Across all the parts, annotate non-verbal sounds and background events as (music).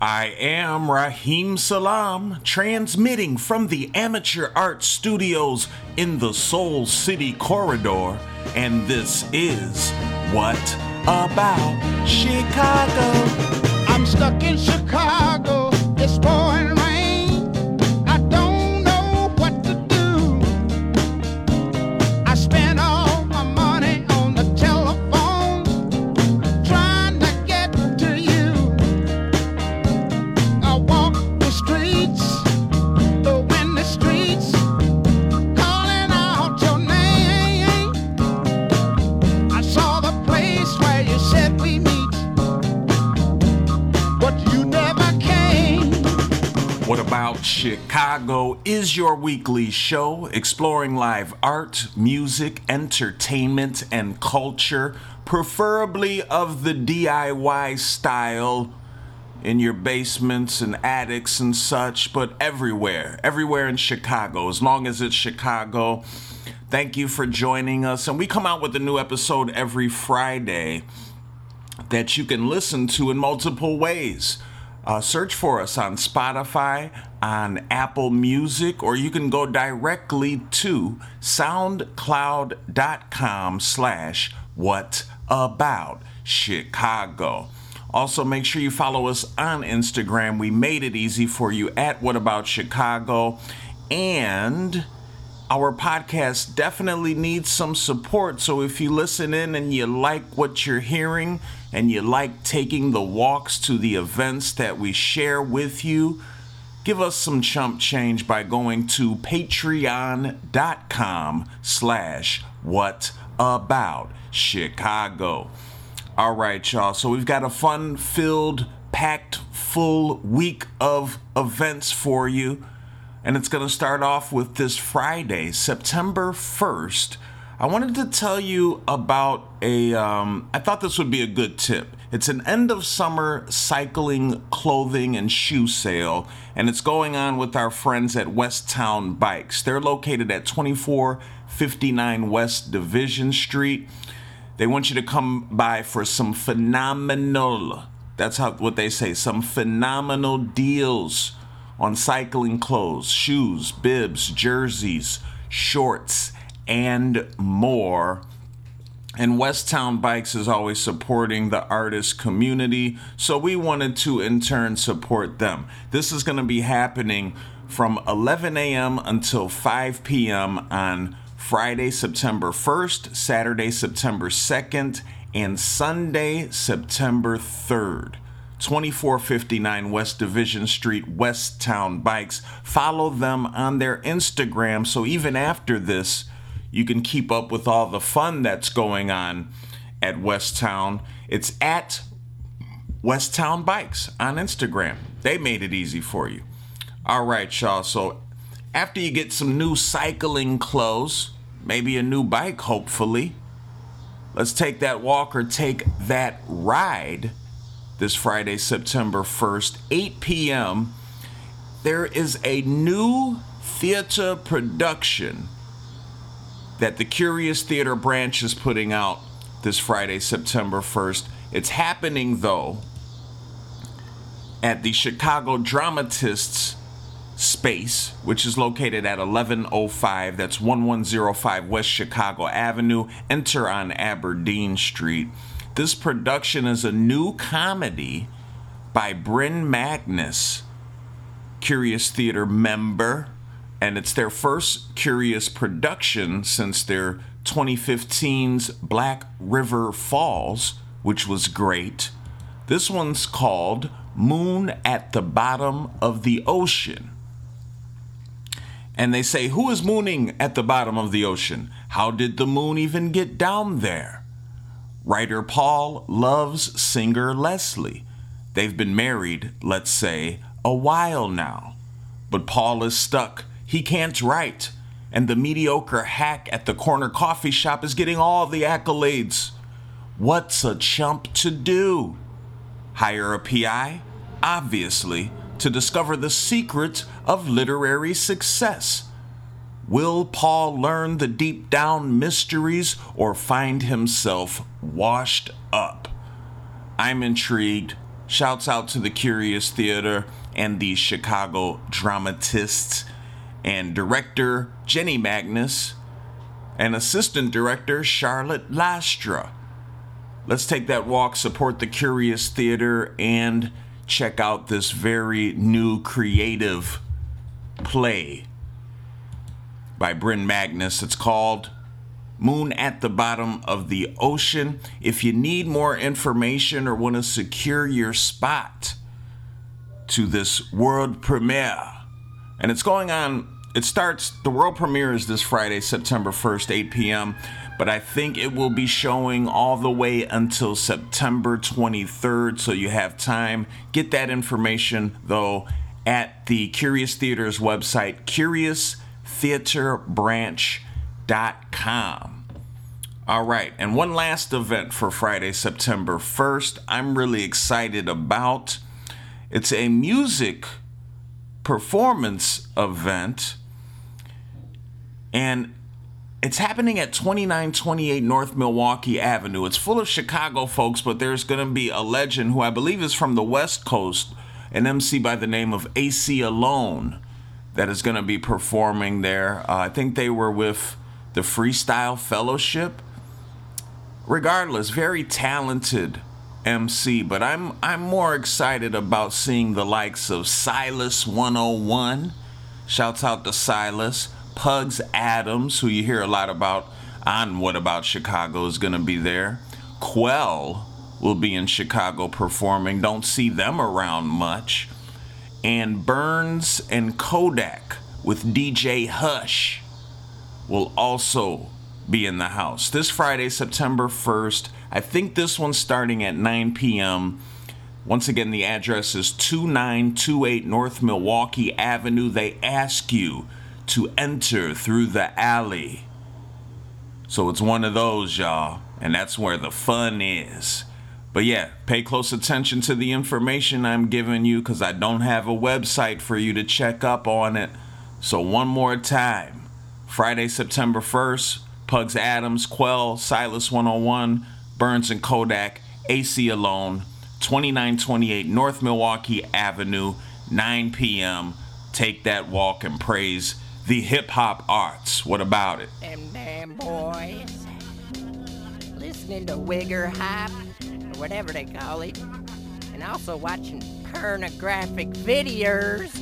I am Rahim Salaam, transmitting from the Amateur Art Studios in the Soul City Corridor, and this is What About Chicago? I'm stuck in Chicago. It's pouring Chicago is your weekly show exploring live art, music, entertainment, and culture, preferably of the DIY style in your basements and attics and such, but everywhere, everywhere in Chicago, as long as it's Chicago. Thank you for joining us. And we come out with a new episode every Friday that you can listen to in multiple ways. Uh, search for us on Spotify, on Apple Music, or you can go directly to soundcloud.com slash what about Chicago. Also, make sure you follow us on Instagram. We made it easy for you at What About Chicago. And our podcast definitely needs some support. So if you listen in and you like what you're hearing and you like taking the walks to the events that we share with you, give us some chump change by going to patreon.com slash what about Chicago. All right, y'all. So we've got a fun filled, packed, full week of events for you. And it's going to start off with this Friday, September 1st. I wanted to tell you about a. Um, I thought this would be a good tip. It's an end of summer cycling, clothing, and shoe sale, and it's going on with our friends at West Town Bikes. They're located at 2459 West Division Street. They want you to come by for some phenomenal, that's how what they say, some phenomenal deals on cycling clothes, shoes, bibs, jerseys, shorts, and more. And West Town Bikes is always supporting the artist community, so we wanted to in turn support them. This is going to be happening from 11 a.m. until 5 p.m. on Friday, September 1st, Saturday, September 2nd, and Sunday, September 3rd. 2459 West Division Street, West Town Bikes. Follow them on their Instagram so even after this, you can keep up with all the fun that's going on at West Town. It's at Westtown Bikes on Instagram. They made it easy for you. All right, y'all. So after you get some new cycling clothes, maybe a new bike, hopefully, let's take that walk or take that ride this Friday, September 1st, 8 p.m. There is a new theater production that the Curious Theater branch is putting out this Friday, September 1st. It's happening, though, at the Chicago Dramatists space, which is located at 1105, that's 1105 West Chicago Avenue. Enter on Aberdeen Street. This production is a new comedy by Bryn Magnus, Curious Theater member, and it's their first Curious production since their 2015's Black River Falls, which was great. This one's called Moon at the Bottom of the Ocean. And they say, Who is mooning at the bottom of the ocean? How did the moon even get down there? Writer Paul loves singer Leslie. They've been married, let's say, a while now. But Paul is stuck. He can't write. And the mediocre hack at the corner coffee shop is getting all the accolades. What's a chump to do? Hire a PI? Obviously, to discover the secret of literary success. Will Paul learn the deep down mysteries or find himself washed up? I'm intrigued. Shouts out to the Curious Theater and the Chicago dramatists and director Jenny Magnus and assistant director Charlotte Lastra. Let's take that walk, support the Curious Theater, and check out this very new creative play by Bryn Magnus. It's called Moon at the Bottom of the Ocean. If you need more information or want to secure your spot to this world premiere, and it's going on, it starts, the world premiere is this Friday, September 1st, 8 p.m., but I think it will be showing all the way until September 23rd, so you have time. Get that information, though, at the Curious Theater's website, curioustheaterbranch.com. All right, and one last event for Friday, September 1st, I'm really excited about. It's a music performance event, and it's happening at 2928 North Milwaukee Avenue. It's full of Chicago folks, but there's going to be a legend who I believe is from the West Coast, an MC by the name of Aceyalone, that is going to be performing there. Uh, I think they were with the Freestyle Fellowship. Regardless, very talented MC, but I'm I'm more excited about seeing the likes of Silas 101. Shouts out to Silas. Pugs Atomz, who you hear a lot about on What About Chicago, is going to be there. Quell will be in Chicago performing. Don't see them around much. And Burns and Kodak with DJ Hush will also be in the house. This Friday, September 1st. I think this one's starting at 9 p.m. Once again, the address is 2928 North Milwaukee Avenue. They ask you to enter through the alley. So it's one of those, y'all, and that's where the fun is. But yeah, pay close attention to the information I'm giving you because I don't have a website for you to check up on it. So, one more time Friday, September 1st, Pugs Atomz, Quell, Silas 101, Burns and Kodak, Aceyalone, 2928 North Milwaukee Avenue, 9 p.m. Take that walk and praise the hip hop arts. What about it? Them damn boys. Listening to Wigger Hop, or whatever they call it. And also watching pornographic videos.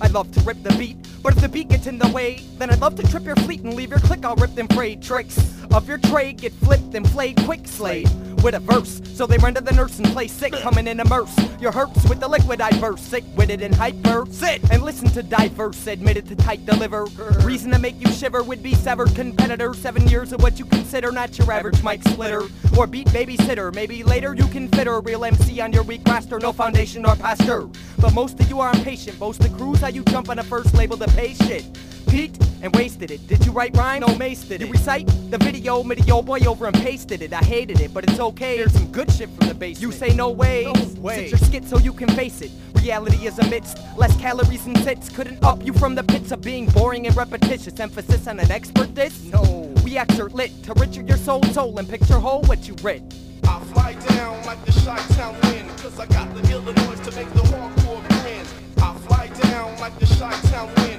I'd love to rip the beat, but if the beat gets in the way, then I'd love to trip your fleet and leave your click all ripped and frayed. Tricks of your trade get flipped and flayed quick slayed with a verse. So they render the nurse and play sick, coming in immerse. Your hurts with the liquid I burst, sick witted and hyper. Sit and listen to diverse, admitted to tight deliver. Reason to make you shiver would be severed competitor. Seven years of what you consider not your average mic splitter or beat babysitter. Maybe later you can fit a real MC on your weak roster, no foundation or pastor. But most of you are impatient. Most the crews how you jump on a first label to pay shit. Peaked and wasted it. Did you write rhyme? No, maced it. You recite the video, midi yo boy over and pasted it. I hated it, but it's okay. There's some good shit from the basement. You say no way. No way. Sit your skit so you can face it. Reality is amidst less calories and sits. Couldn't up you from the pits of being boring and repetitious. Emphasis on an expert this? No. We exert lit to richer your soul, soul and picture whole what you writ. I fly down like the Chi-Town wind, cause I got the Illinois to make the hardcore grin. I fly down like the Chi-Town wind,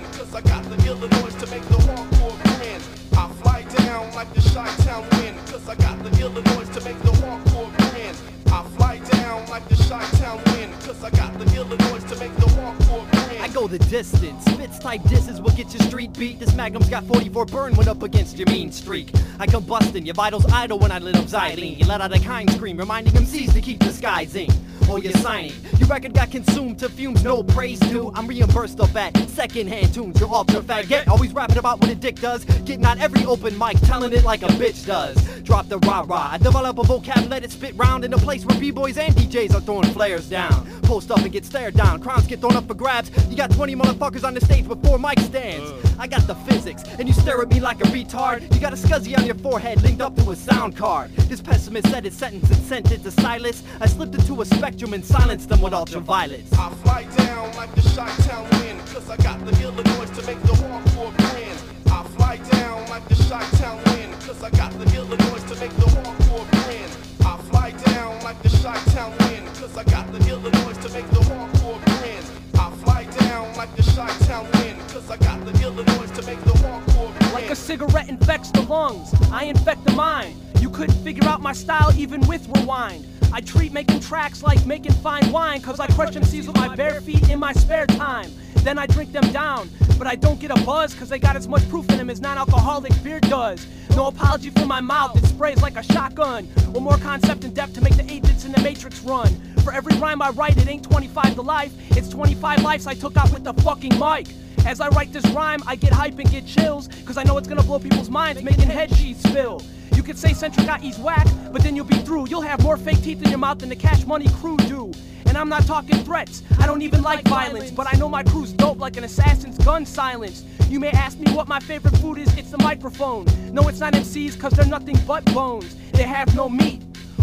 To make the hardcore grin. I fly down like the Chi-Town wind, cause I got the Illinois to make the hardcore grin. I fly down like the Chi-Town wind, cause I got the Illinois to make the hardcore grin. I go the distance. Spits type disses will get your street beat. This magnum's got 44 burn went up against your mean streak. I come bustin', your vitals idle when I lit up xylene. You let out a kind scream, reminding MCs to keep in. Or you're signing. Your record got consumed to fumes, no praise due. I'm reimbursed off at secondhand tunes. You're off the fat. Get always rapping about what a dick does. Getting on every open mic, telling it like a bitch does. Drop the rah rah. I develop a vocab, let it spit round in a place where b-boys and DJs are throwing flares down. Post up and get stared down. Crowns get thrown up for grabs. You got 20 motherfuckers on the stage with four mic stands. I got the physics, and you stare at me like a retard. You got a scuzzy on your forehead linked up to a sound card. This pessimist said his sentence and sent it to Silas. I slipped into a spectrum and silenced them with ultraviolets. I fly down like the Chi-Town wind, cause I got the Illinois to make the hardcore grin. I fly down like the Chi-Town wind, cause I got the Illinois to make the hardcore grin. I fly down like the Chi-Town wind, cause I got the Illinois to make the. Like the Chi-Town wind, cause I got the Illinois to make the hardcore. Like a cigarette infects the lungs, I infect the mind. You couldn't figure out my style even with rewind. I treat making tracks like making fine wine, cause I crush MCs with my bare feet in my spare time. Then I drink them down, but I don't get a buzz, cause they got as much proof in them as non alcoholic beer does. No apology for my mouth, it sprays like a shotgun. Or more concept and depth to make the agents in the matrix run. For every rhyme I write, it ain't 25 to life, it's 25 lives I took out with the fucking mic. As I write this rhyme, I get hype and get chills, cause I know it's gonna blow people's minds, making head sheets spill. You could say Centric IE's whack, but then you'll be through. You'll have more fake teeth in your mouth than the cash money crew do. And I'm not talking threats, I don't even like violence, but I know my crew's dope like an assassin's gun silence. You may ask me what my favorite food is, it's the microphone. No, it's not MCs, cause they're nothing but bones. They have no meat.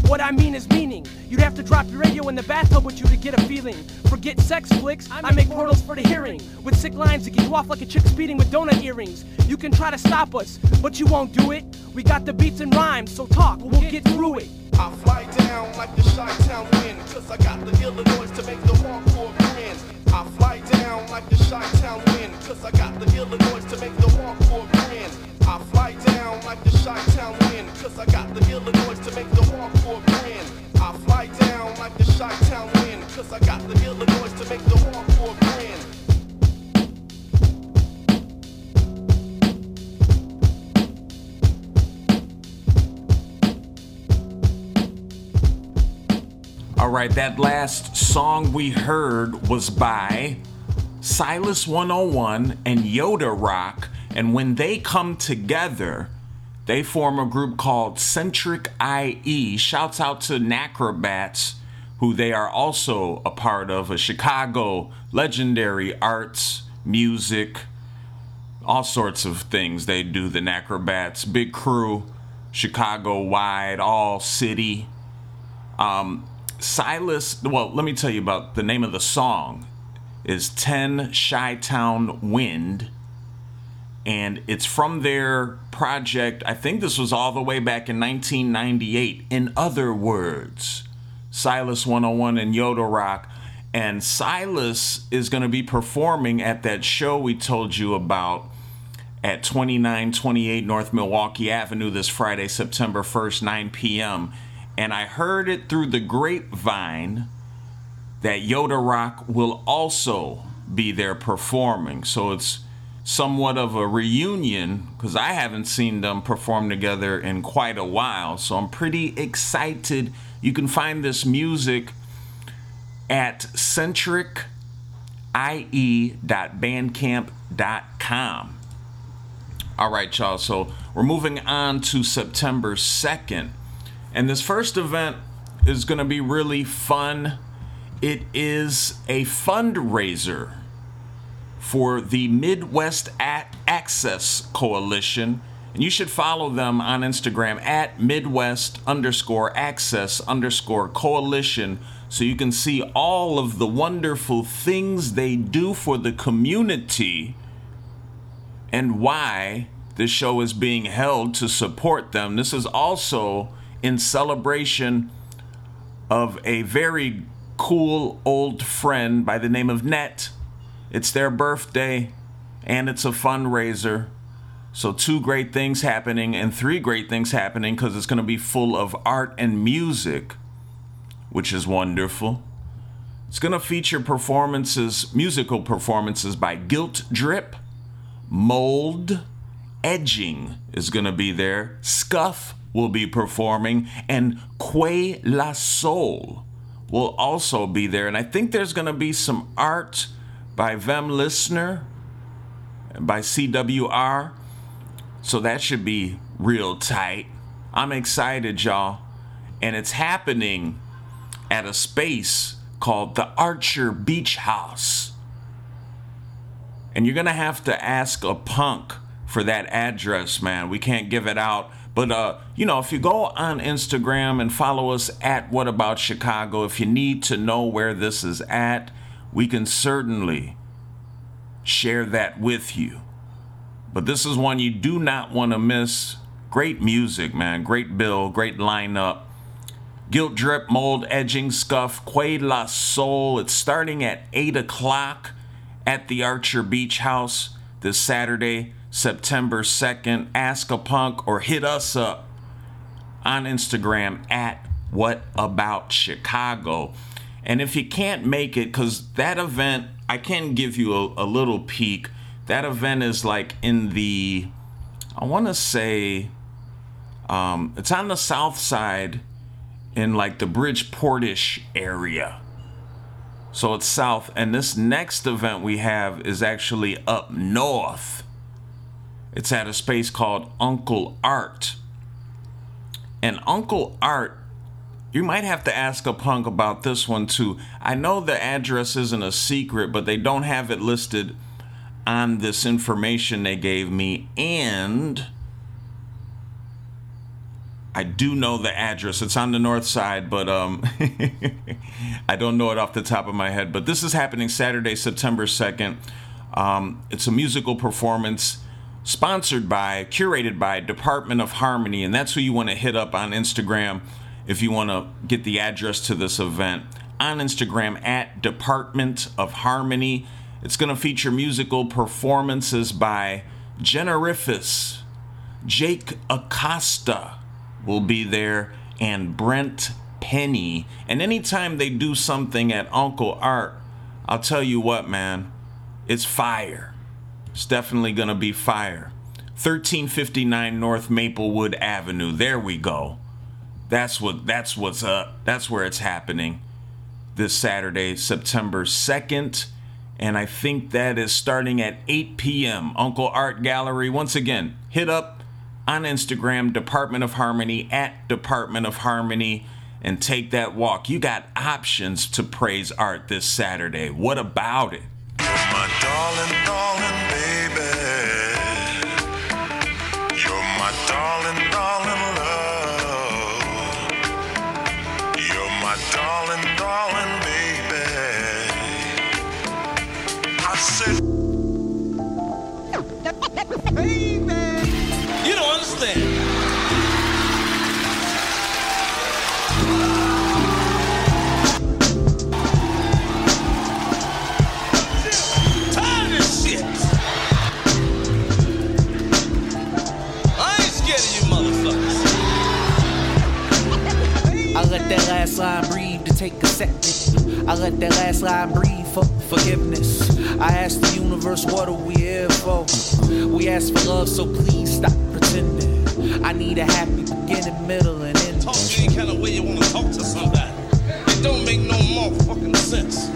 What I mean is meaning. You'd have to drop your radio in the bathtub with you to get a feeling. Forget sex flicks, I make portals for the hearing. With sick lines to get you off like a chick speeding with donut earrings. You can try to stop us, but you won't do it. We got the beats and rhymes, so talk, we'll get through it. I fly down like the Chi-Town wind, cause I got the Illinois to make the hardcore grin. I fly down like the Chi-Town wind, cause I got the Illinois to make the hardcore grin. I fly down like the Chi-Town wind, cause I got the Illinois to make the grin. I fly down like the Chi-Town wind, cause I got the Illinois to make the grin. All right, that last song we heard was by Silas 101 and Yoda Rock. And when they come together, they form a group called Centric IE. Shouts out to Nacrobats, who they are also a part of, a Chicago legendary arts, music, all sorts of things they do. The Nacrobats, big crew, Chicago wide, all city. Um, Silas, well, let me tell you about the name of the song is 10 Chi Town Wind. And it's from their project. I think this was all the way back in 1998. In other words, Silas 101 and Yoda Rock. And Silas is going to be performing at that show we told you about at 2928 North Milwaukee Avenue this Friday, September 1st, 9 p.m. And I heard it through the grapevine that Yoda Rock will also be there performing. So it's somewhat of a reunion because I haven't seen them perform together in quite a while. So I'm pretty excited. You can find this music at centricie.bandcamp.com. All right, y'all. So we're moving on to September 2nd. And this first event is going to be really fun. It is a fundraiser for the Midwest A- Access Coalition. And you should follow them on Instagram at Midwest underscore access underscore coalition so you can see all of the wonderful things they do for the community and why this show is being held to support them. This is also in celebration of a very cool old friend by the name of Net. It's their birthday and it's a fundraiser. So, two great things happening and three great things happening because it's going to be full of art and music, which is wonderful. It's going to feature performances, musical performances by Guilt Drip, Mold, Edging is going to be there, Scuff will be performing, and Kway La Soul will also be there. And I think there's going to be some art by Vem Listener, by CWR. So that should be real tight. I'm excited, y'all. And it's happening at a space called the Archer Beach House. And you're going to have to ask a punk for that address, man. We can't give it out. But uh, you know, if you go on Instagram and follow us at What About Chicago, if you need to know where this is at, we can certainly share that with you. But this is one you do not want to miss. Great music, man. Great bill, great lineup. Guilt Drip, Mold, Edging, Scuff, Kway La Soul. It's starting at 8 o'clock at the Archer Beach House this Saturday, September 2nd. Ask a punk or hit us up on Instagram at What About Chicago. And if you can't make it, because that event, I can give you a, a little peek. That event is like in the, I want to say, um, it's on the south side in like the Bridgeportish area. So it's south. And this next event we have is actually up north. It's at a space called Uncle Art. And Uncle Art, you might have to ask a punk about this one too. I know the address isn't a secret, but they don't have it listed on this information they gave me. And I do know the address. It's on the north side, but um, (laughs) I don't know it off the top of my head. But this is happening Saturday, September 2nd. Um, it's a musical performance sponsored by, curated by Department of Harmony, and that's who you want to hit up on Instagram if you want to get the address to this event. On Instagram at Department of Harmony. It's going to feature musical performances by Generifus, Jake Acosta will be there, and Brent Penny. And anytime they do something at Uncle Art, I'll tell you what, man, it's fire. It's definitely going to be fire. 1359 North Maplewood Avenue. There we go. That's what that's what's up. That's where it's happening this Saturday, September 2nd. And I think that is starting at 8 p.m. Uncle Art Gallery. Once again, hit up on Instagram, Department of Harmony, at Department of Harmony, and take that walk. You got options to praise art this Saturday. What about it? I ain't scared of you motherfuckers. I let that last line breathe to take a second. I let that last line breathe for forgiveness. I asked the universe, what are we here for? We asked for love, so please stop. I need a happy beginning, middle, and end. Talk to any kind of way you want to talk to somebody. It don't make no more fucking sense.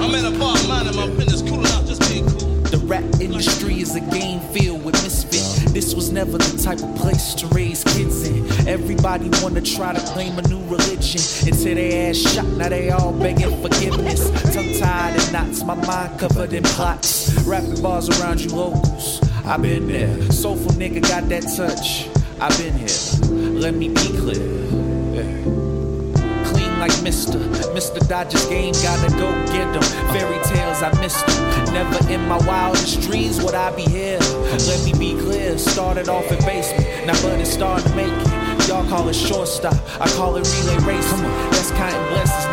I'm at a bar minding my business, cooling out, just being cool. The rap industry is a game filled with misfit. This was never the type of place to raise kids in. Everybody wanna try to claim a new religion until they ass shot. Now they all begging forgiveness. Tongue tied in knots, my mind covered in plots. Rapping bars around you locals. I been there. Soulful nigga got that touch. I've been here. Let me be clear. Clean like Mr. Mr. Dodgers game, gotta go get them. Fairy tales, I missed them. Never in my wildest dreams would I be here. Let me be clear, started off in basement, now but it's starting to make it. Y'all call it shortstop, I call it relay race. That's counting blessings,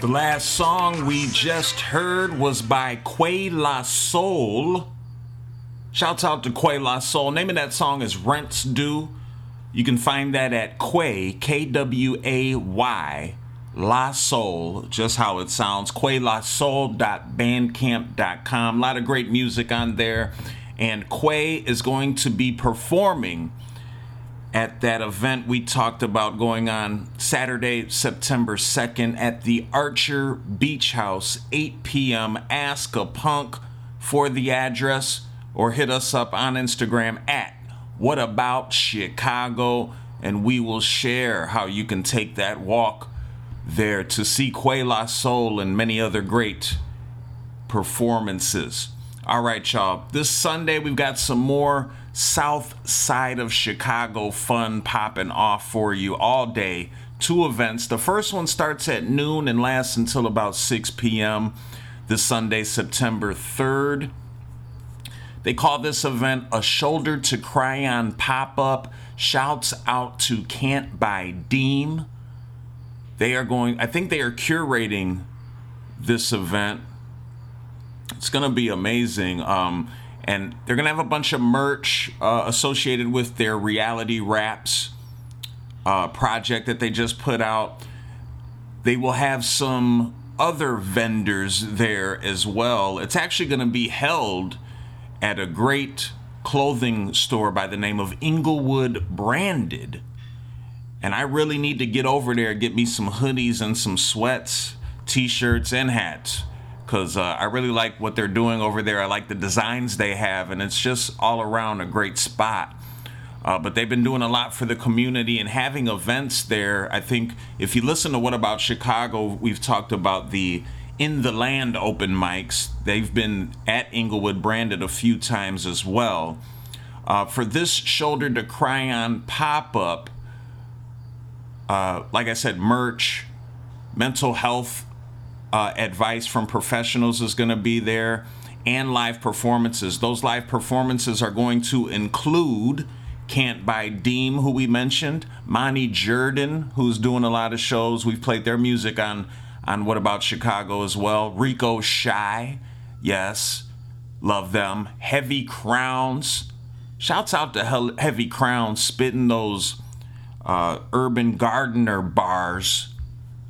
The last song we just heard was by Kway La Soul. Shouts out to Kway La Soul. Name of that song is Rents Due. You can find that at Kway, K W A Y, La Soul, just how it sounds. KwayLaSoul.bandcamp.com. A lot of great music on there. And Kway is going to be performing at that event we talked about going on Saturday, September 2nd at the Archer Beach House, 8 p.m. Ask a Punk for the address or hit us up on Instagram at What About Chicago and we will share how you can take that walk there to see Kway La Soul and many other great performances. All right, y'all. This Sunday, we've got some more South Side of Chicago fun popping off for you all day. Two events. The first one starts at noon and lasts until about 6 p.m. this Sunday, September 3rd. They call this event a shoulder to cry on pop up. Shouts out to Can't Buy Deem. They are going, I think they are curating this event. It's going to be amazing. Um, and they're to have a bunch of merch uh, associated with their reality raps uh, project that they just put out. They will have some other vendors there as well. It's actually going to be held at a great clothing store by the name of Englewood Branded. And I really need to get over there get me some hoodies and some sweats, t shirts, and hats. Because uh, I really like what they're doing over there. I like the designs they have, and it's just all around a great spot. Uh, but they've been doing a lot for the community and having events there. I think if you listen to What About Chicago, we've talked about the In the Land open mics. They've been at Englewood branded a few times as well. Uh, for this Shoulder to Cry On pop up, uh, like I said, merch, mental health uh, advice from professionals is going to be there, and live performances. Those live performances are going to include Can't Buy Deem, who we mentioned, Monty Jordan, who's doing a lot of shows. We've played their music on on What About Chicago as well. Rico Shy, yes, love them. Heavy Crowns. Shouts out to Heavy Crowns spitting those uh, urban gardener bars,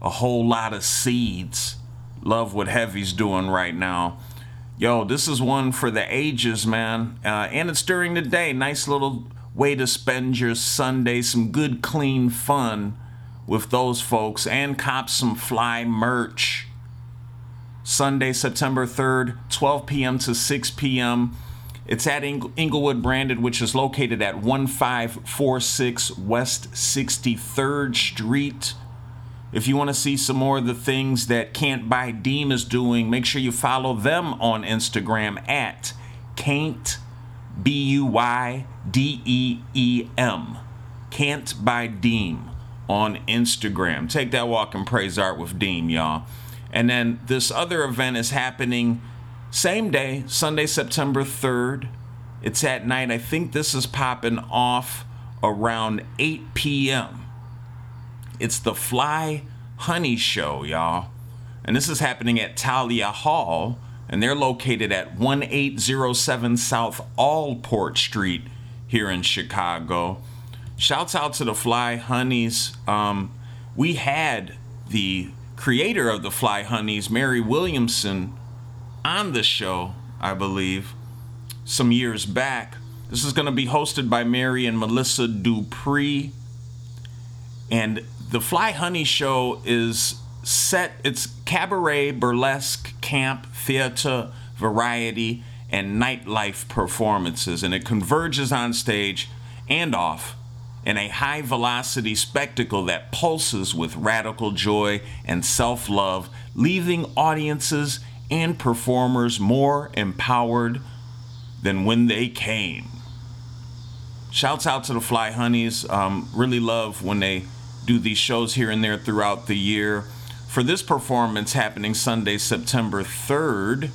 a whole lot of seeds. Love what Heavy's doing right now. Yo, this is one for the ages, man. Uh, and it's during the day. Nice little way to spend your Sunday. Some good, clean fun with those folks and cop some fly merch. Sunday, September 3rd, 12 p.m. to 6 p.m. It's at Ing- Englewood Branded, which is located at 1546 West 63rd Street. If you want to see some more of the things that Can't Buy Deem is doing, make sure you follow them on Instagram at Can't B U Y D E E M. Can't Buy Deem on Instagram. Take that walk and praise art with Deem, y'all. And then this other event is happening same day, Sunday, September 3rd. It's at night. I think this is popping off around 8 p.m. It's the Fly Honey Show, y'all. And this is happening at Thalia Hall, and they're located at 1807 South Allport Street here in Chicago. Shouts out to the Fly Honeys. Um, we had the creator of the Fly Honeys, Mary Williamson, on the show, I believe, some years back. This is going to be hosted by Mary and Melissa Dupree. And the Fly Honey Show is set it's cabaret, burlesque, camp, theater, variety, and nightlife performances, and it converges on stage and off in a high velocity spectacle that pulses with radical joy and self love, leaving audiences and performers more empowered than when they came. Shouts out to the Fly Honeys. Um, really love when they do these shows here and there throughout the year. For this performance happening Sunday, September 3rd,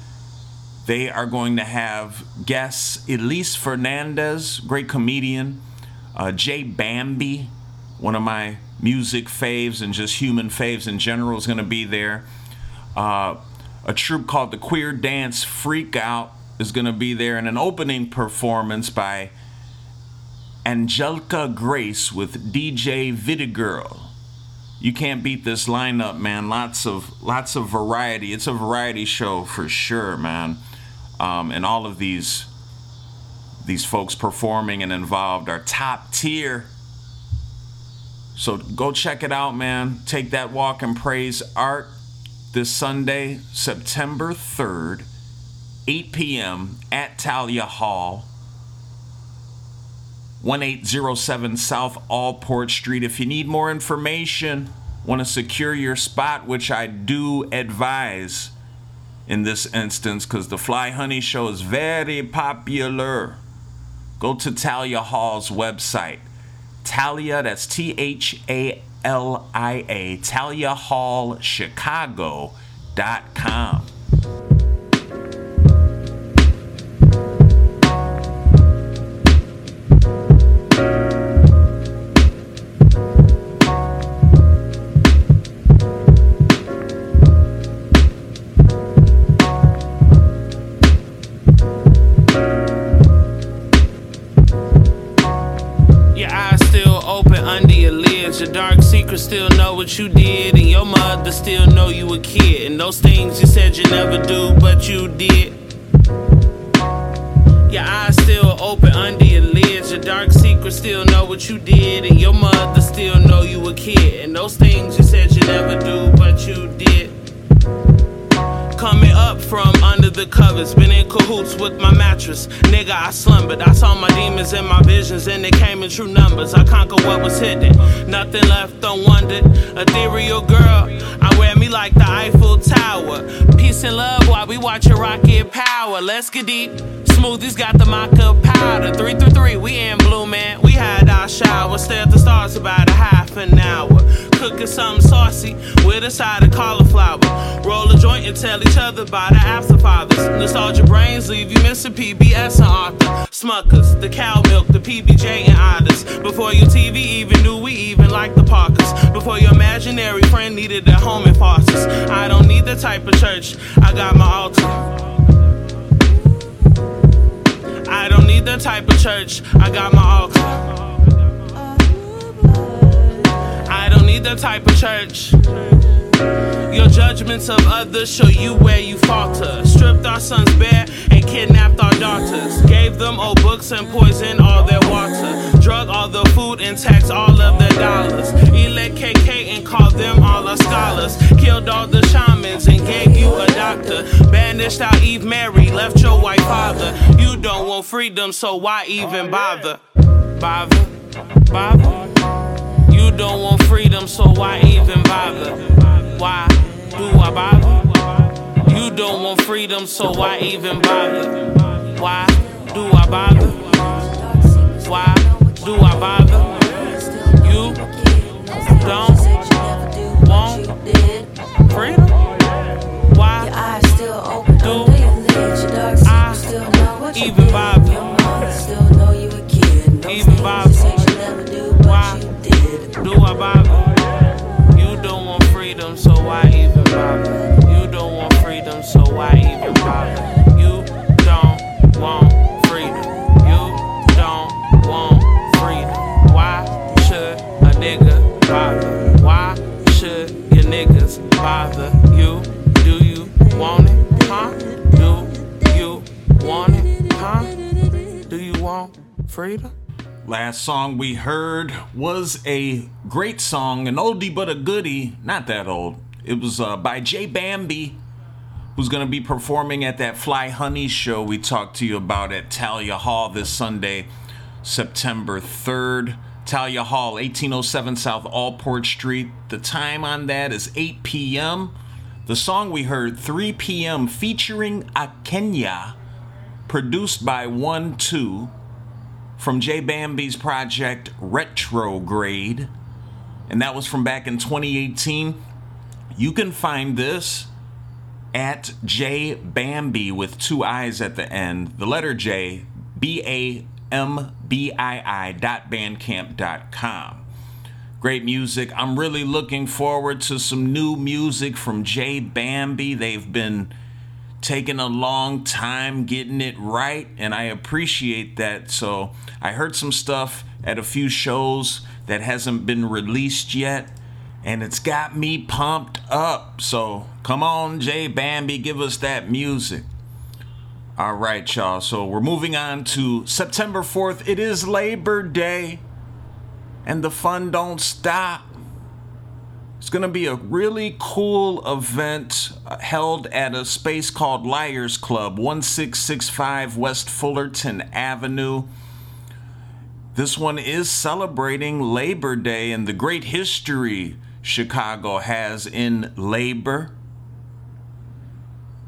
they are going to have guests Elise Fernandez, great comedian, uh, Jay Bambi, one of my music faves and just human faves in general, is going to be there. Uh, a troupe called the Queer Dance Freak Out is going to be there, and an opening performance by Angelica Grace with DJ Vidigirl. You can't beat this lineup, man. Lots of lots of variety. It's a variety show for sure, man. Um, and all of these these folks performing and involved are top tier. So go check it out, man. Take that walk and praise art this Sunday, September 3rd, 8 p.m. at Thalia Hall, 1807 South Allport Street. If you need more information, want to secure your spot, which I do advise in this instance because the Fly Honey Show is very popular. Go to Thalia Hall's website. Thalia, that's T H A L I A, ThaliaHallChicago.com. a kid. And those things you said you never do, but you did. Your eyes still open under your lids. Your dark secrets still know what you did. And your mother still know you a kid. And those things you said you never do, but you did. From under the covers, been in cahoots with my mattress. Nigga, I slumbered. I saw my demons in my visions, and they came in true numbers. I conquered what was hidden, nothing left unwondered. Ethereal girl, I wear me like the Eiffel Tower. Peace and love while we watch a rocket power. Let's get deep. Smoothies got the mocha powder. Three through three, we in blue, man. We had our shower. Stare at the stars about a half an hour. Cooking something saucy with a side of cauliflower. Roll a joint and tell each other about after fathers. Nostalgia brains leave you missing PBS and Arthur. Smuckers, the cow milk, the PBJ and others. Before your TV even knew we even liked the Parkers. Before your imaginary friend needed a home in farces. I don't need the type of church, I got my altar. I don't need the type of church, I got my altar. I don't need the type of church. Your judgments of others show you where you falter. Stripped our sons bare and kidnapped our daughters. Gave them old books and poisoned all their water. Drug all the food and taxed all of their dollars. Elect KK and called them all our scholars. Killed all the shamans and gave you a doctor. Banished out Eve Mary, left your white father. You don't want freedom, so why even bother? Bother? Bother? You don't want freedom, so why even bother? Why do I bother? You don't want freedom, so why even bother? Why do I bother? Why do I bother? You don't want freedom? Why do I even bother? Last song we heard was a great song, an oldie but a goodie, not that old. It was uh, by Jay Bambi, who's going to be performing at that Fly Honey show we talked to you about at Thalia Hall this Sunday, September 3rd. Thalia Hall, 1807 South Allport Street. The time on that is 8 p.m. The song we heard, 3 p.m., featuring Akenya, produced by 1 2 from Jay Bambi's project Retrograde. And that was from back in 2018. You can find this at J Bambi with two I's at the end. The letter J, B A M B I I dot bandcamp dot com. Great music. I'm really looking forward to some new music from J Bambi. They've been taking a long time getting it right, and I appreciate that. So I heard some stuff at a few shows that hasn't been released yet and it's got me pumped up. So come on, Jay Bambi, give us that music. All right, y'all. So we're moving on to September 4th. It is Labor Day, and the fun don't stop. It's going to be a really cool event uh, held at a space called Liars Club, 1665 West Fullerton Avenue. This one is celebrating Labor Day and the great history Chicago has in labor.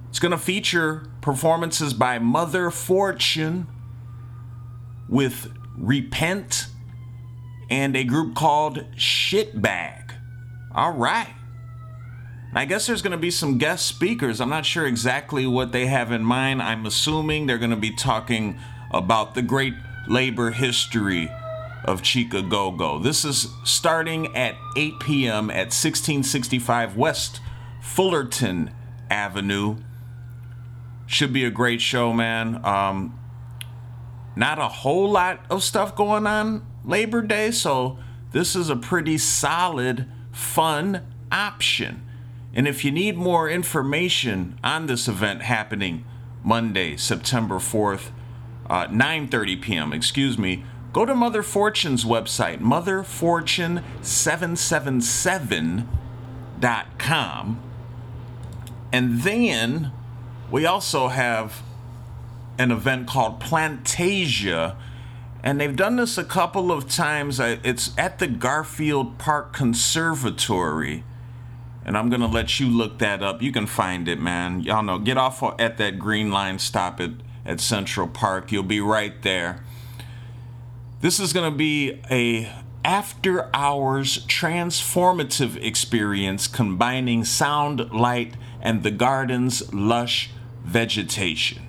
It's going to feature performances by Mother Fortune with Repent and a group called Shitbag. All right. I guess there's going to be some guest speakers. I'm not sure exactly what they have in mind. I'm assuming they're going to be talking about the great labor history of Chica Go Go. This is starting at 8 p.m. at 1665 West Fullerton Avenue. Should be a great show, man. Um, not a whole lot of stuff going on Labor Day, so this is a pretty solid, fun option. And if you need more information on this event happening Monday, September 4th, uh, 9:30 p.m. Excuse me. Go to Mother Fortune's website, motherfortune777.com. And then we also have an event called Plantasia, and they've done this a couple of times. It's at the Garfield Park Conservatory. And I'm gonna let you look that up. You can find it, man. Y'all know. Get off at that green line stop at, at Central Park. You'll be right there. This is gonna be a after hours transformative experience combining sound, light, and the garden's lush vegetation.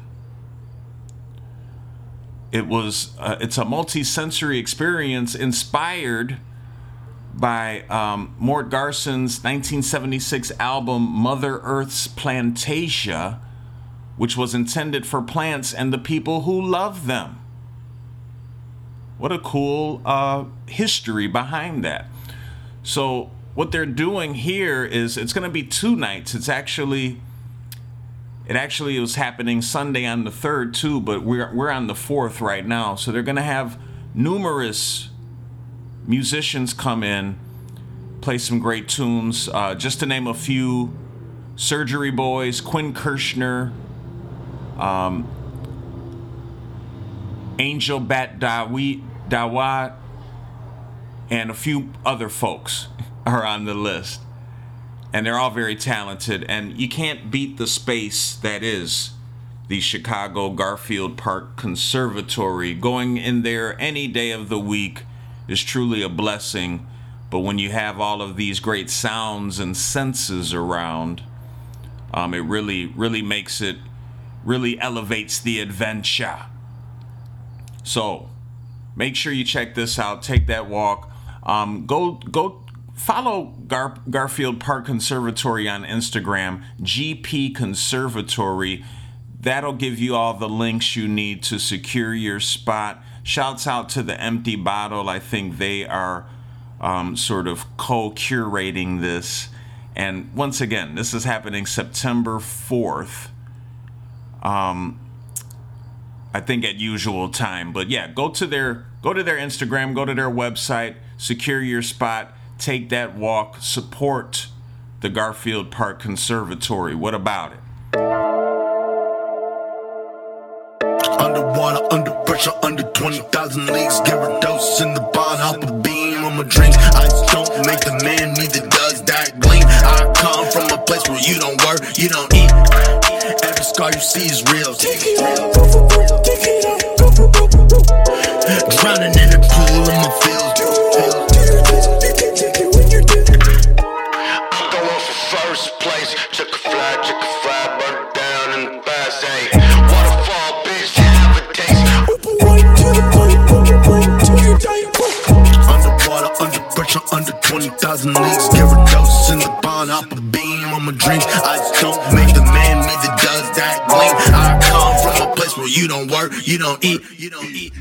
It was uh, it's a multi-sensory experience inspired by um, Mort Garson's 1976 album Mother Earth's Plantasia, which was intended for plants and the people who love them. What a cool uh, history behind that. So, what they're doing here is it's going to be two nights. It's actually it actually was happening Sunday on the 3rd too, but we're we're on the 4th right now. So they're going to have numerous musicians come in, play some great tunes. Uh, just to name a few Surgery Boys, Quinn Kirchner, um, Angel Bat Dawi, Dawat, and a few other folks (laughs) are on the list. And they're all very talented, and you can't beat the space that is the Chicago Garfield Park Conservatory. Going in there any day of the week is truly a blessing. But when you have all of these great sounds and senses around, um, it really, really makes it, really elevates the adventure. So, make sure you check this out. Take that walk. Um, go, go follow Gar- Garfield Park Conservatory on Instagram, GP Conservatory. That'll give you all the links you need to secure your spot. Shouts out to the Empty Bottle. I think they are um, sort of co curating this. And once again, this is happening September 4th. Um, I think at usual time. But yeah, go to their go to their Instagram, go to their website, secure your spot, take that walk, support the Garfield Park Conservatory. What about it? Underwater, under pressure, under 20,000 leagues. Gyarados in the bond, hop a beam on my drinks. Ice don't make the man, neither does that gleam. I come from a place where you don't work, you don't eat. Every scar you see is real. Under pressure, under 20,000 leagues. Gyarados in the bond, hop a beam on my drinks. I don't make the man, neither does that gleam. I come from a place where you don't work, you don't eat, you don't eat.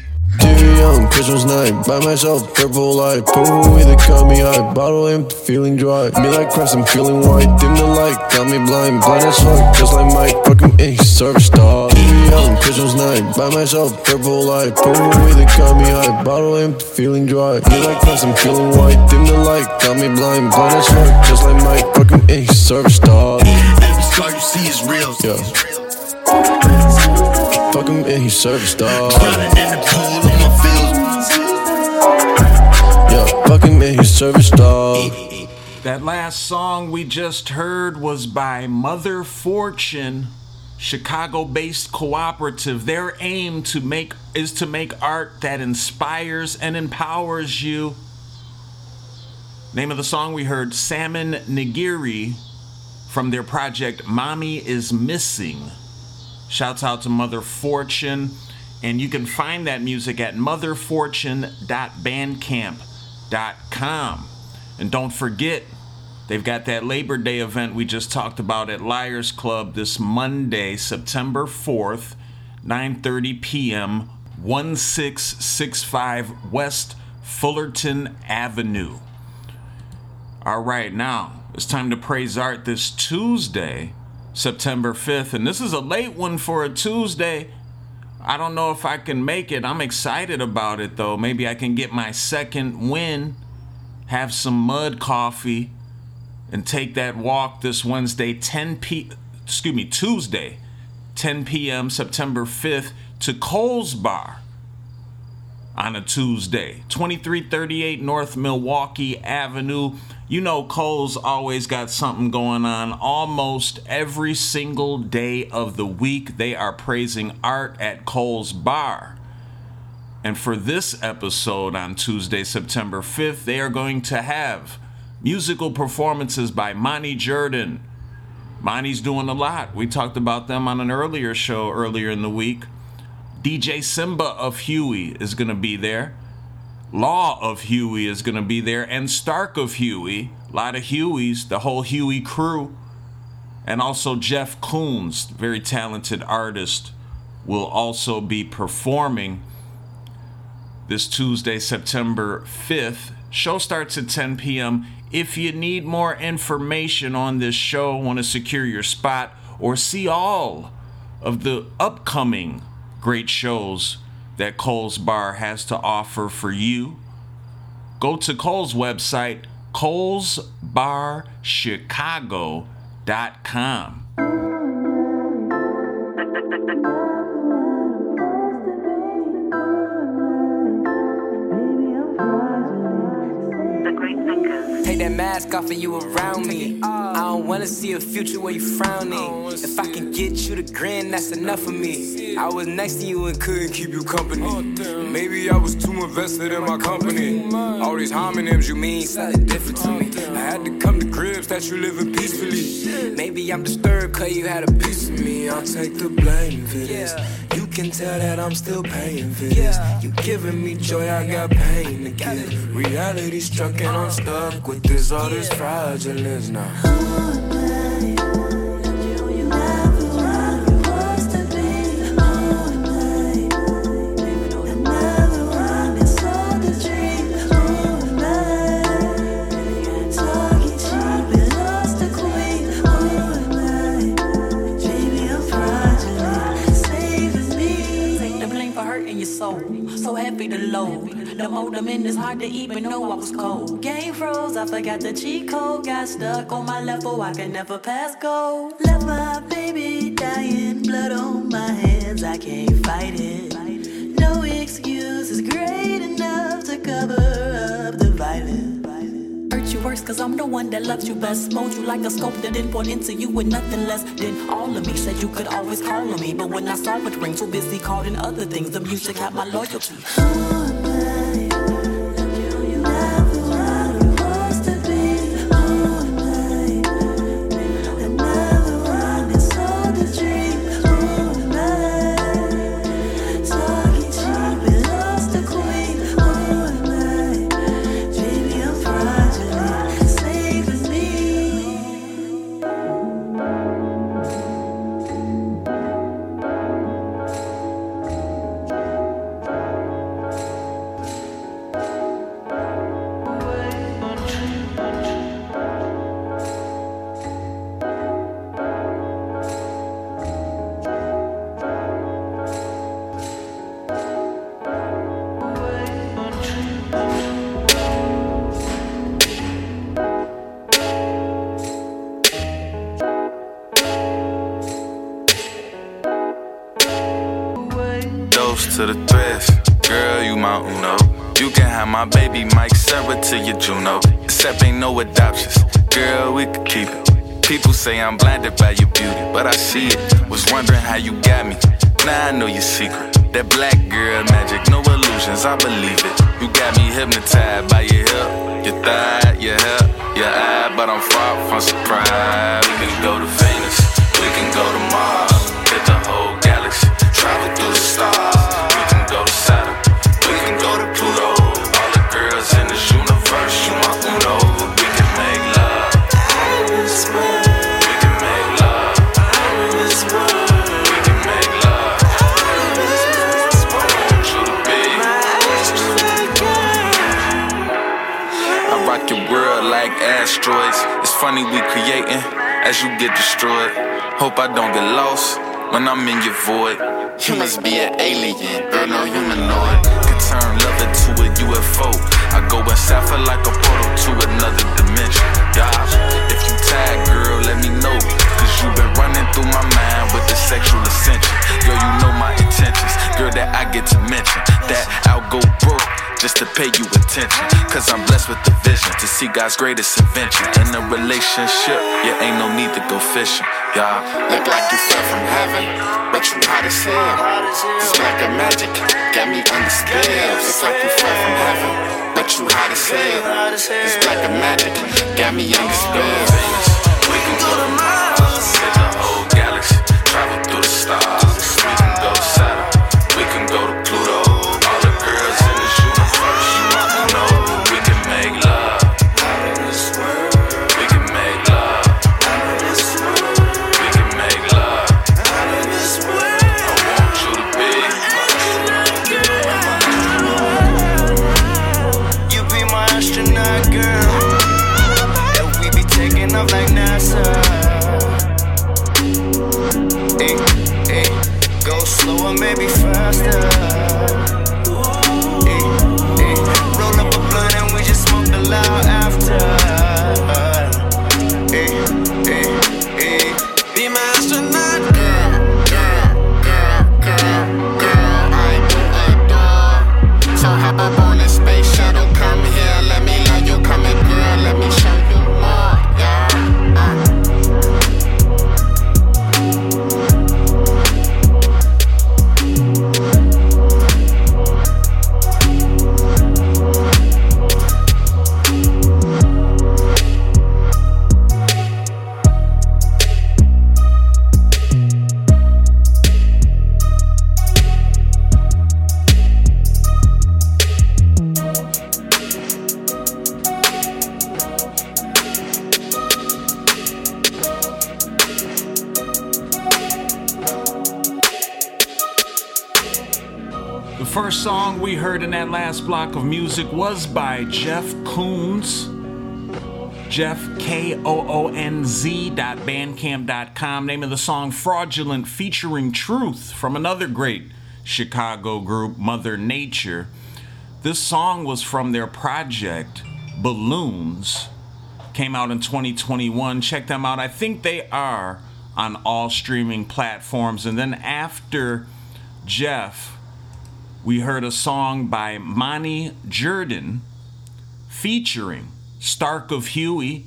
Too young, Christmas night, by myself, purple light. Poo, either cut me high, bottle empty, feeling dry. Me like Christ, I'm feeling white. Dim the light, got me blind, blind as fuck, just like Mike. Fucking A, service star. Too young, Christmas night, by myself, purple light. Poo, either cut me high, bottle empty, feeling dry. Me like Christ, I'm feeling white. Dim the light, got me blind, blind as fuck, just like Mike. Fucking A, service star. Every scar you see is real. Yeah. Fuck him and he's service dog. Drowning in the pool of my feels. Yeah, fuck him and he's service dog. That last song we just heard was by Mother Fortune, Chicago-based cooperative. Their aim to make is to make art that inspires and empowers you. Name of the song we heard Salmon Nigiri from their project Mommy is Missing. Shouts out to Mother Fortune. And you can find that music at motherfortune.bandcamp.com. And don't forget, they've got that Labor Day event we just talked about at Liars Club this Monday, September 4th, 9:30 p.m., 1665 West Fullerton Avenue. All right, now it's time to praise art this Tuesday, September 5th. And this is a late one for a Tuesday. I don't know if I can make it. I'm excited about it though. Maybe I can get my second win, have some mud coffee, and take that walk this Wednesday, 10 p. Excuse me, Tuesday, 10 p.m. September 5th to Coles Bar on a Tuesday. 2338 North Milwaukee Avenue. You know, Cole's always got something going on almost every single day of the week. They are praising art at Cole's Bar. And for this episode on Tuesday, September 5th, they are going to have musical performances by Monty Jordan. Monty's doing a lot. We talked about them on an earlier show earlier in the week. DJ Simba of Huey is going to be there. Law of Huey is going to be there. And Stark of Huey. A lot of Hueys, the whole Huey crew. And also Jeff Koonz, very talented artist, will also be performing this Tuesday, September 5th. Show starts at 10 p.m. If you need more information on this show, want to secure your spot, or see all of the upcoming great shows that Cole's Bar has to offer for you, go to Cole's website, colesbarchicago.com. (laughs) Take that mask off and you around me. I don't wanna see a future where you frowning. If I can get you to grin, that's enough for me. I was next to you and couldn't keep you company. Maybe I was too invested in my company. All these homonyms you mean something different to me. I had to come to grips that you living peacefully. Maybe I'm disturbed cause you had a piece of me. I'll take the blame for this. You can tell that I'm still paying for this. You giving me joy, I got pain to give. Reality struck and I'm stuck with this. All this now. Day a fragile save as me. The blame for hurting your soul. soul. So heavy to load. The modem is hard to even know I was cold. Game froze, I forgot the cheat code. Got stuck on my level, oh, I can never pass go. Left my baby dying, blood on my hands, I can't fight it. No excuse is great enough to cover up the violence. You worse, cause I'm the one that loves you best. Mold you like a scope that didn't point into you with nothing less than all of me. Said you could always call on me, but when I saw it ring, too busy calling other things. The music had my loyalty. To the threats, girl, you my uno. You can have my baby Mike Sarah to your Juno. Except ain't no adoptions, girl, we could keep it. People say I'm blinded by your beauty, but I see it. Was wondering how you got me. Now I know your secret. That black girl magic, no illusions, I believe it. You got me hypnotized by your hip, your thigh, your hip, your eye, but I'm far from surprised. We can go to Venus, we can go to Mars, hit the whole galaxy, travel through the stars. Asteroids. It's funny we creating as you get destroyed. Hope I don't get lost when I'm in your void. You must be an alien, girl, no humanoid. Could turn love into a UFO. I go inside for like a portal to another dimension. Yeah, if you tag, girl, let me know. Cause you been running through my mind with the sexual ascension. Girl, you know my intentions. Girl, that I get to mention. That I'll go broke just to pay you attention. Cause I'm blessed with the vision to see God's greatest invention. In a relationship, yeah, ain't no need to go fishing. Yeah. Look like you fell from heaven, but you hot as hell. It's like a magic, got me under spell. It's like you fell from heaven, but you hot as hell. It's like a magic, got me under spell. We can go to Mars, hit the whole galaxy, travel through the stars. We music was by Jeff Koonz. Jeff, K O O N Z dot bandcamp.com. Name of the song Fraudulent featuring Truth from another great Chicago group Mother Nature. This song was from their project Balloons. Came out in 2021. Check them out. I think they are on all streaming platforms. And then after Jeff, we heard a song by Monty Jordan featuring Stark of Huey,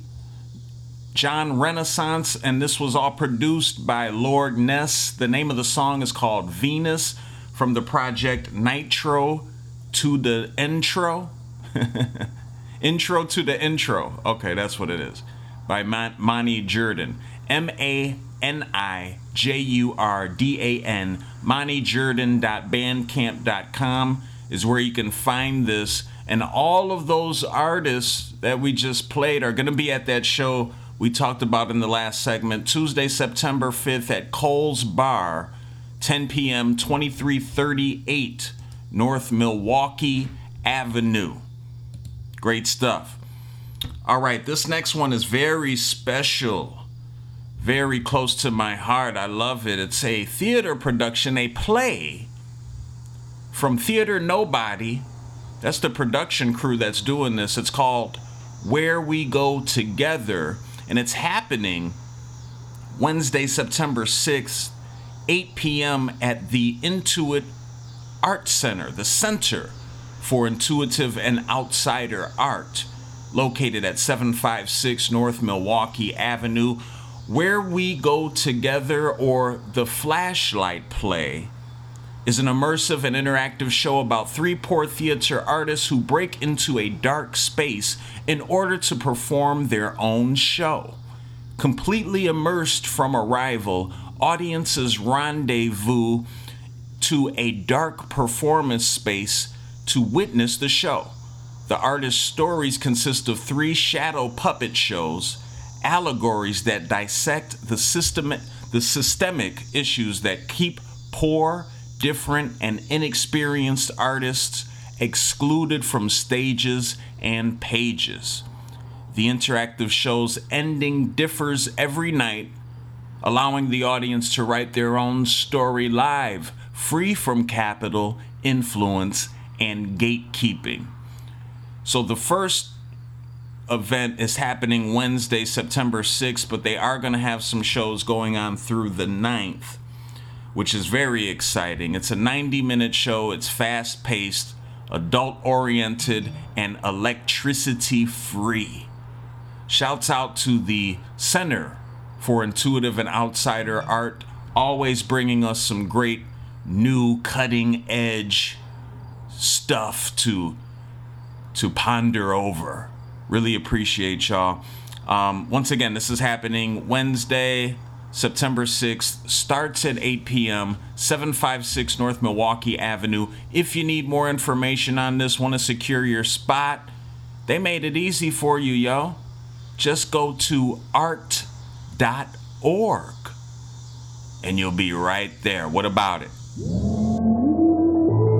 John Renaissance, and this was all produced by Lord Ness. The name of the song is called Venus from the project Nitro to the Intro. (laughs) intro to the Intro. Okay, that's what it is. By Mon- Monty Jordan. M A N I J U R D A N. MontyJordan.bandcamp.com is where you can find this. And all of those artists that we just played are going to be at that show we talked about in the last segment, Tuesday, September 5th at Cole's Bar, 10 p.m., 2338 North Milwaukee Avenue. Great stuff. All right, this next one is very special, very close to my heart. I love it. It's a theater production, a play from Theater Nobody. That's the production crew that's doing this. It's called Where We Go Together and it's happening Wednesday, September 6th, 8 p.m. at the Intuit Art Center, the Center for Intuitive and Outsider Art, located at 756 North Milwaukee Avenue, where we go together, or the Flashlight Play is an immersive and interactive show about three poor theater artists who break into a dark space in order to perform their own show. Completely immersed from arrival, audiences rendezvous to a dark performance space to witness the show. The artist's stories consist of three shadow puppet shows, allegories that dissect the, system, the systemic issues that keep poor different and inexperienced artists excluded from stages and pages. The interactive show's ending differs every night, allowing the audience to write their own story live, free from capital, influence, and gatekeeping. So the first event is happening Wednesday, September 6th, but they are going to have some shows going on through the 9th which is very exciting. It's a 90 minute show, it's fast paced, adult oriented, and electricity free. Shouts out to the Center for Intuitive and Outsider Art, always bringing us some great new cutting edge stuff to to ponder over. Really appreciate y'all. Um, once again, this is happening Wednesday, September 6th, starts at 8 p.m., 756 North Milwaukee Avenue. If you need more information on this, want to secure your spot, they made it easy for you, yo. Just go to art.org and you'll be right there. What about it?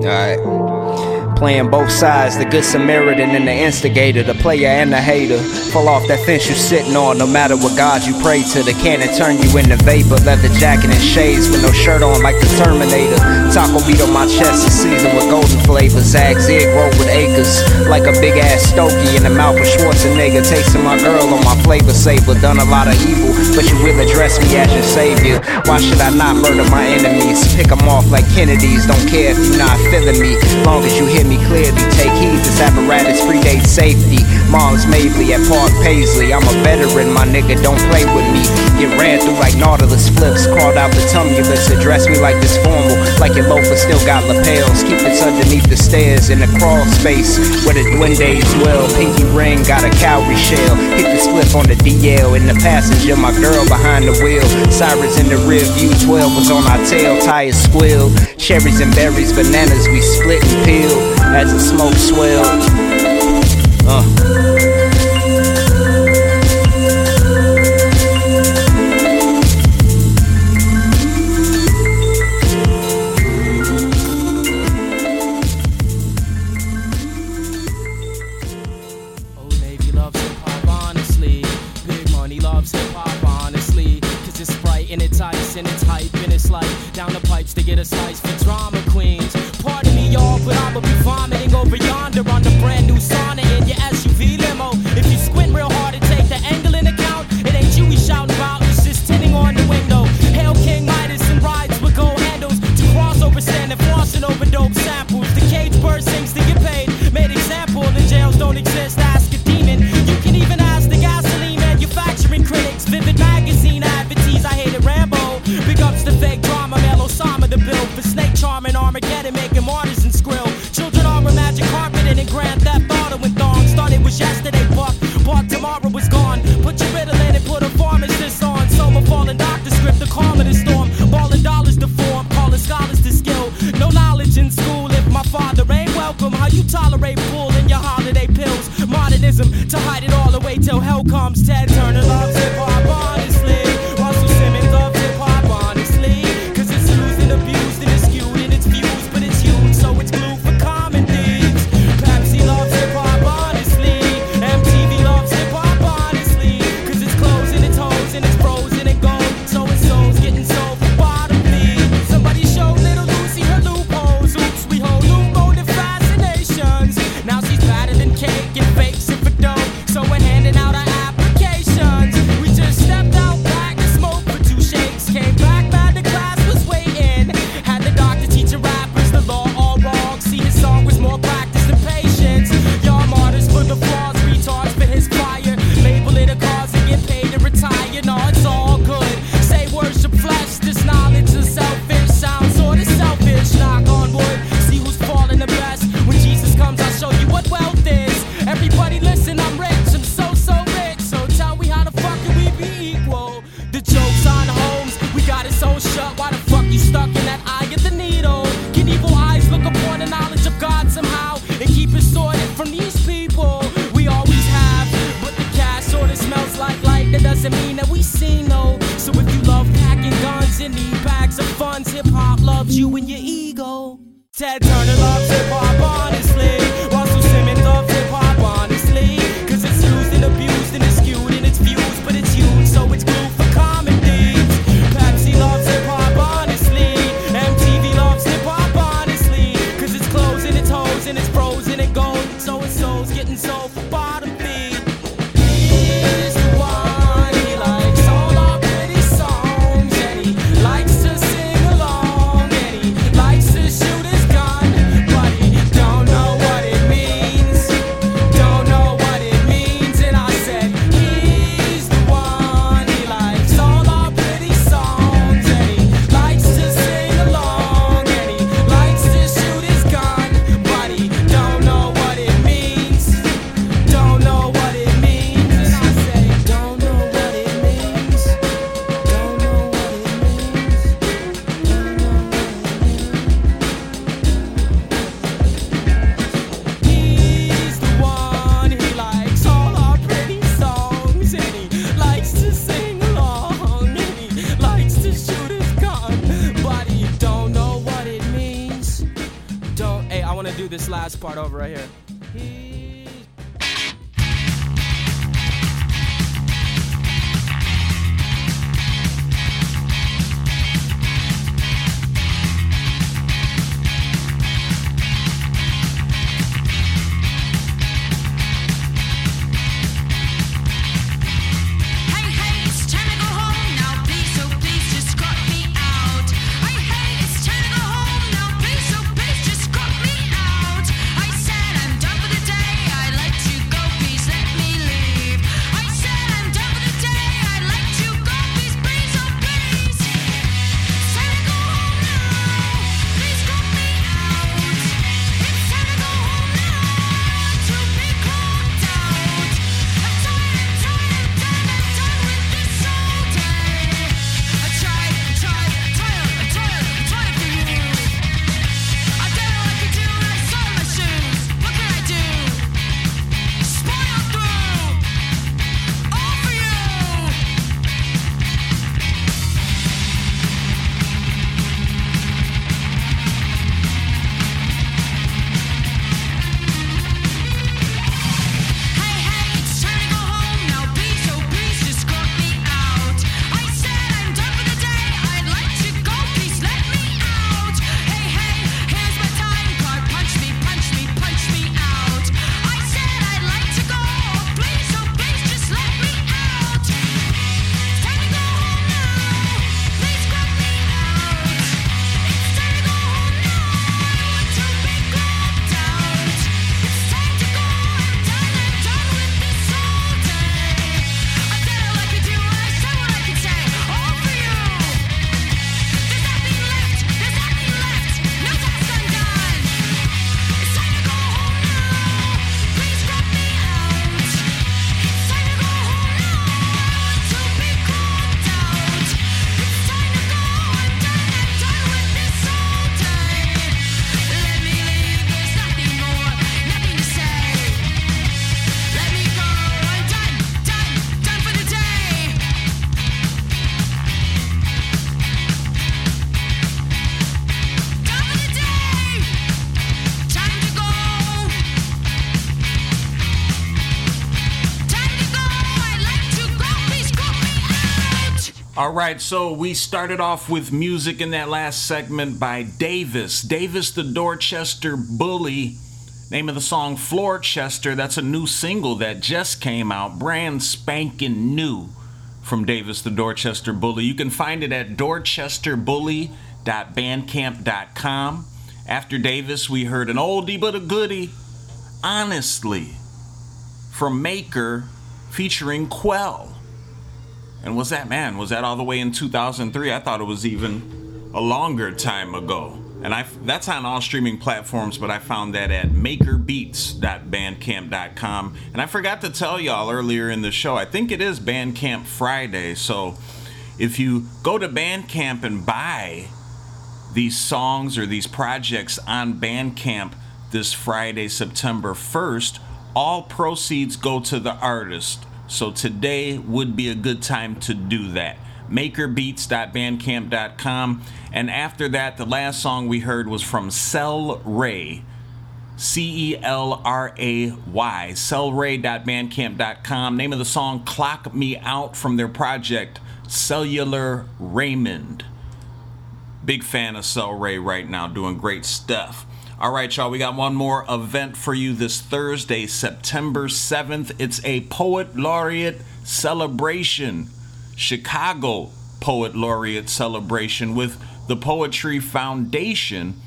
All right. Playing both sides, the good Samaritan and the instigator, the player and the hater. Fall off that fence you sitting on, no matter what God you pray to. The cannon turn you into vapor, leather jacket and shades with no shirt on like the Terminator. Taco meat on my chest is seasoned with golden flavor. Zag zig roll with acres, like a big ass stogie in the mouth of Schwarzenegger. Tasting my girl on my flavor saver. Done a lot of evil, but you will address me as your savior. Why should I not murder my enemies? Pick them off like Kennedys. Don't care if you're not feeling me, long as you hear me clearly. Take heed, this apparatus predates safety. Moms Mabley at Park Paisley. I'm a veteran, my nigga, don't play with me. Get ran through like Nautilus flips, crawled out the tumulus. Address me like this formal, like your loafer still got lapels. Keep it underneath the stairs in the crawl space where the duendes dwell. Pinky ring got a cowrie shell. Hit the split on the DL in the passenger. My girl behind the wheel. Sirens in the rear view. 12 was on our tail. Tires squeal. Cherries and berries, bananas we split and peel as the smoke swell. Uh. Comes. Ted Turner loves All right, so we started off with music in that last segment by Davis. Davis the Dorchester Bully. Name of the song Floorchester. That's a new single that just came out, brand spanking new from Davis the Dorchester Bully. You can find it at dorchesterbully.bandcamp.com. After Davis, we heard an oldie but a goodie, Honestly, from Maker featuring Quell. And was that man? Was that all the way in 2003? I thought it was even a longer time ago. And I that's on all streaming platforms, but I found that at makerbeats.bandcamp.com. And I forgot to tell y'all earlier in the show, I think it is Bandcamp Friday. So if you go to Bandcamp and buy these songs or these projects on Bandcamp this Friday, September 1st, all proceeds go to the artist. So today would be a good time to do that. Makerbeats.bandcamp.com. And after that, the last song we heard was from Cell Ray. C E L R A Y. Celray.bandcamp.com. Name of the song Clock Me Out from their project Cellular Raymond. Big fan of Cell Ray right now, doing great stuff. All right, y'all, we got one more event for you this Thursday, September 7th. It's a Poet Laureate celebration, Chicago Poet Laureate celebration with the Poetry Foundation.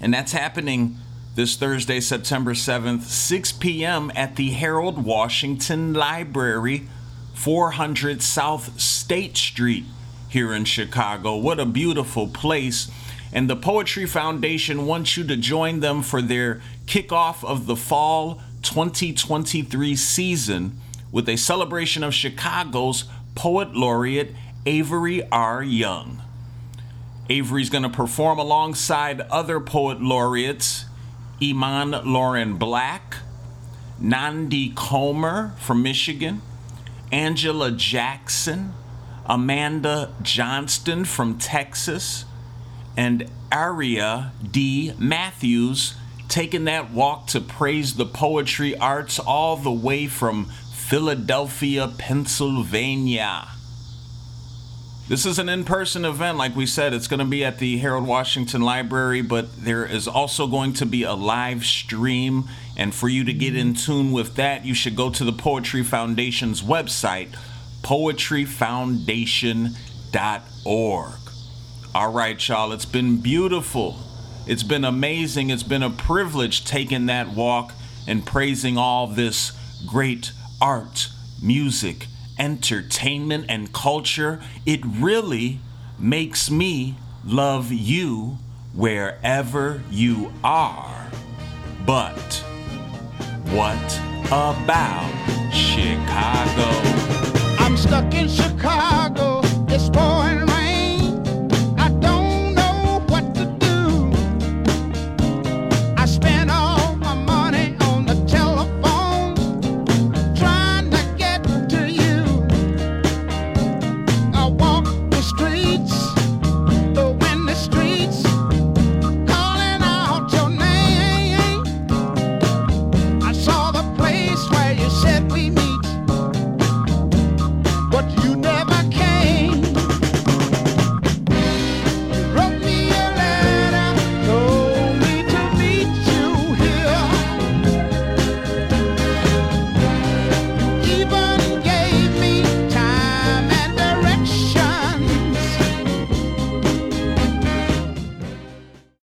And that's happening this Thursday, September 7th, 6 p.m. at the Harold Washington Library, 400 South State Street here in Chicago. What a beautiful place. And the Poetry Foundation wants you to join them for their kickoff of the fall 2023 season with a celebration of Chicago's Poet Laureate Avery R. Young. Avery's going to perform alongside other poet laureates Iman Lauren Black, Nandi Comer from Michigan, Angela Jackson, Amanda Johnston from Texas, and Airea D. Matthews taking that walk to praise the poetry arts all the way from Philadelphia, Pennsylvania. This is an in person event, like we said. It's going to be at the Harold Washington Library, but there is also going to be a live stream. And for you to get in tune with that, you should go to the Poetry Foundation's website, poetryfoundation.org. All right, y'all, it's been beautiful. It's been amazing. It's been a privilege taking that walk and praising all this great art, music, entertainment, and culture. It really makes me love you wherever you are. But what about Chicago? I'm stuck in Chicago.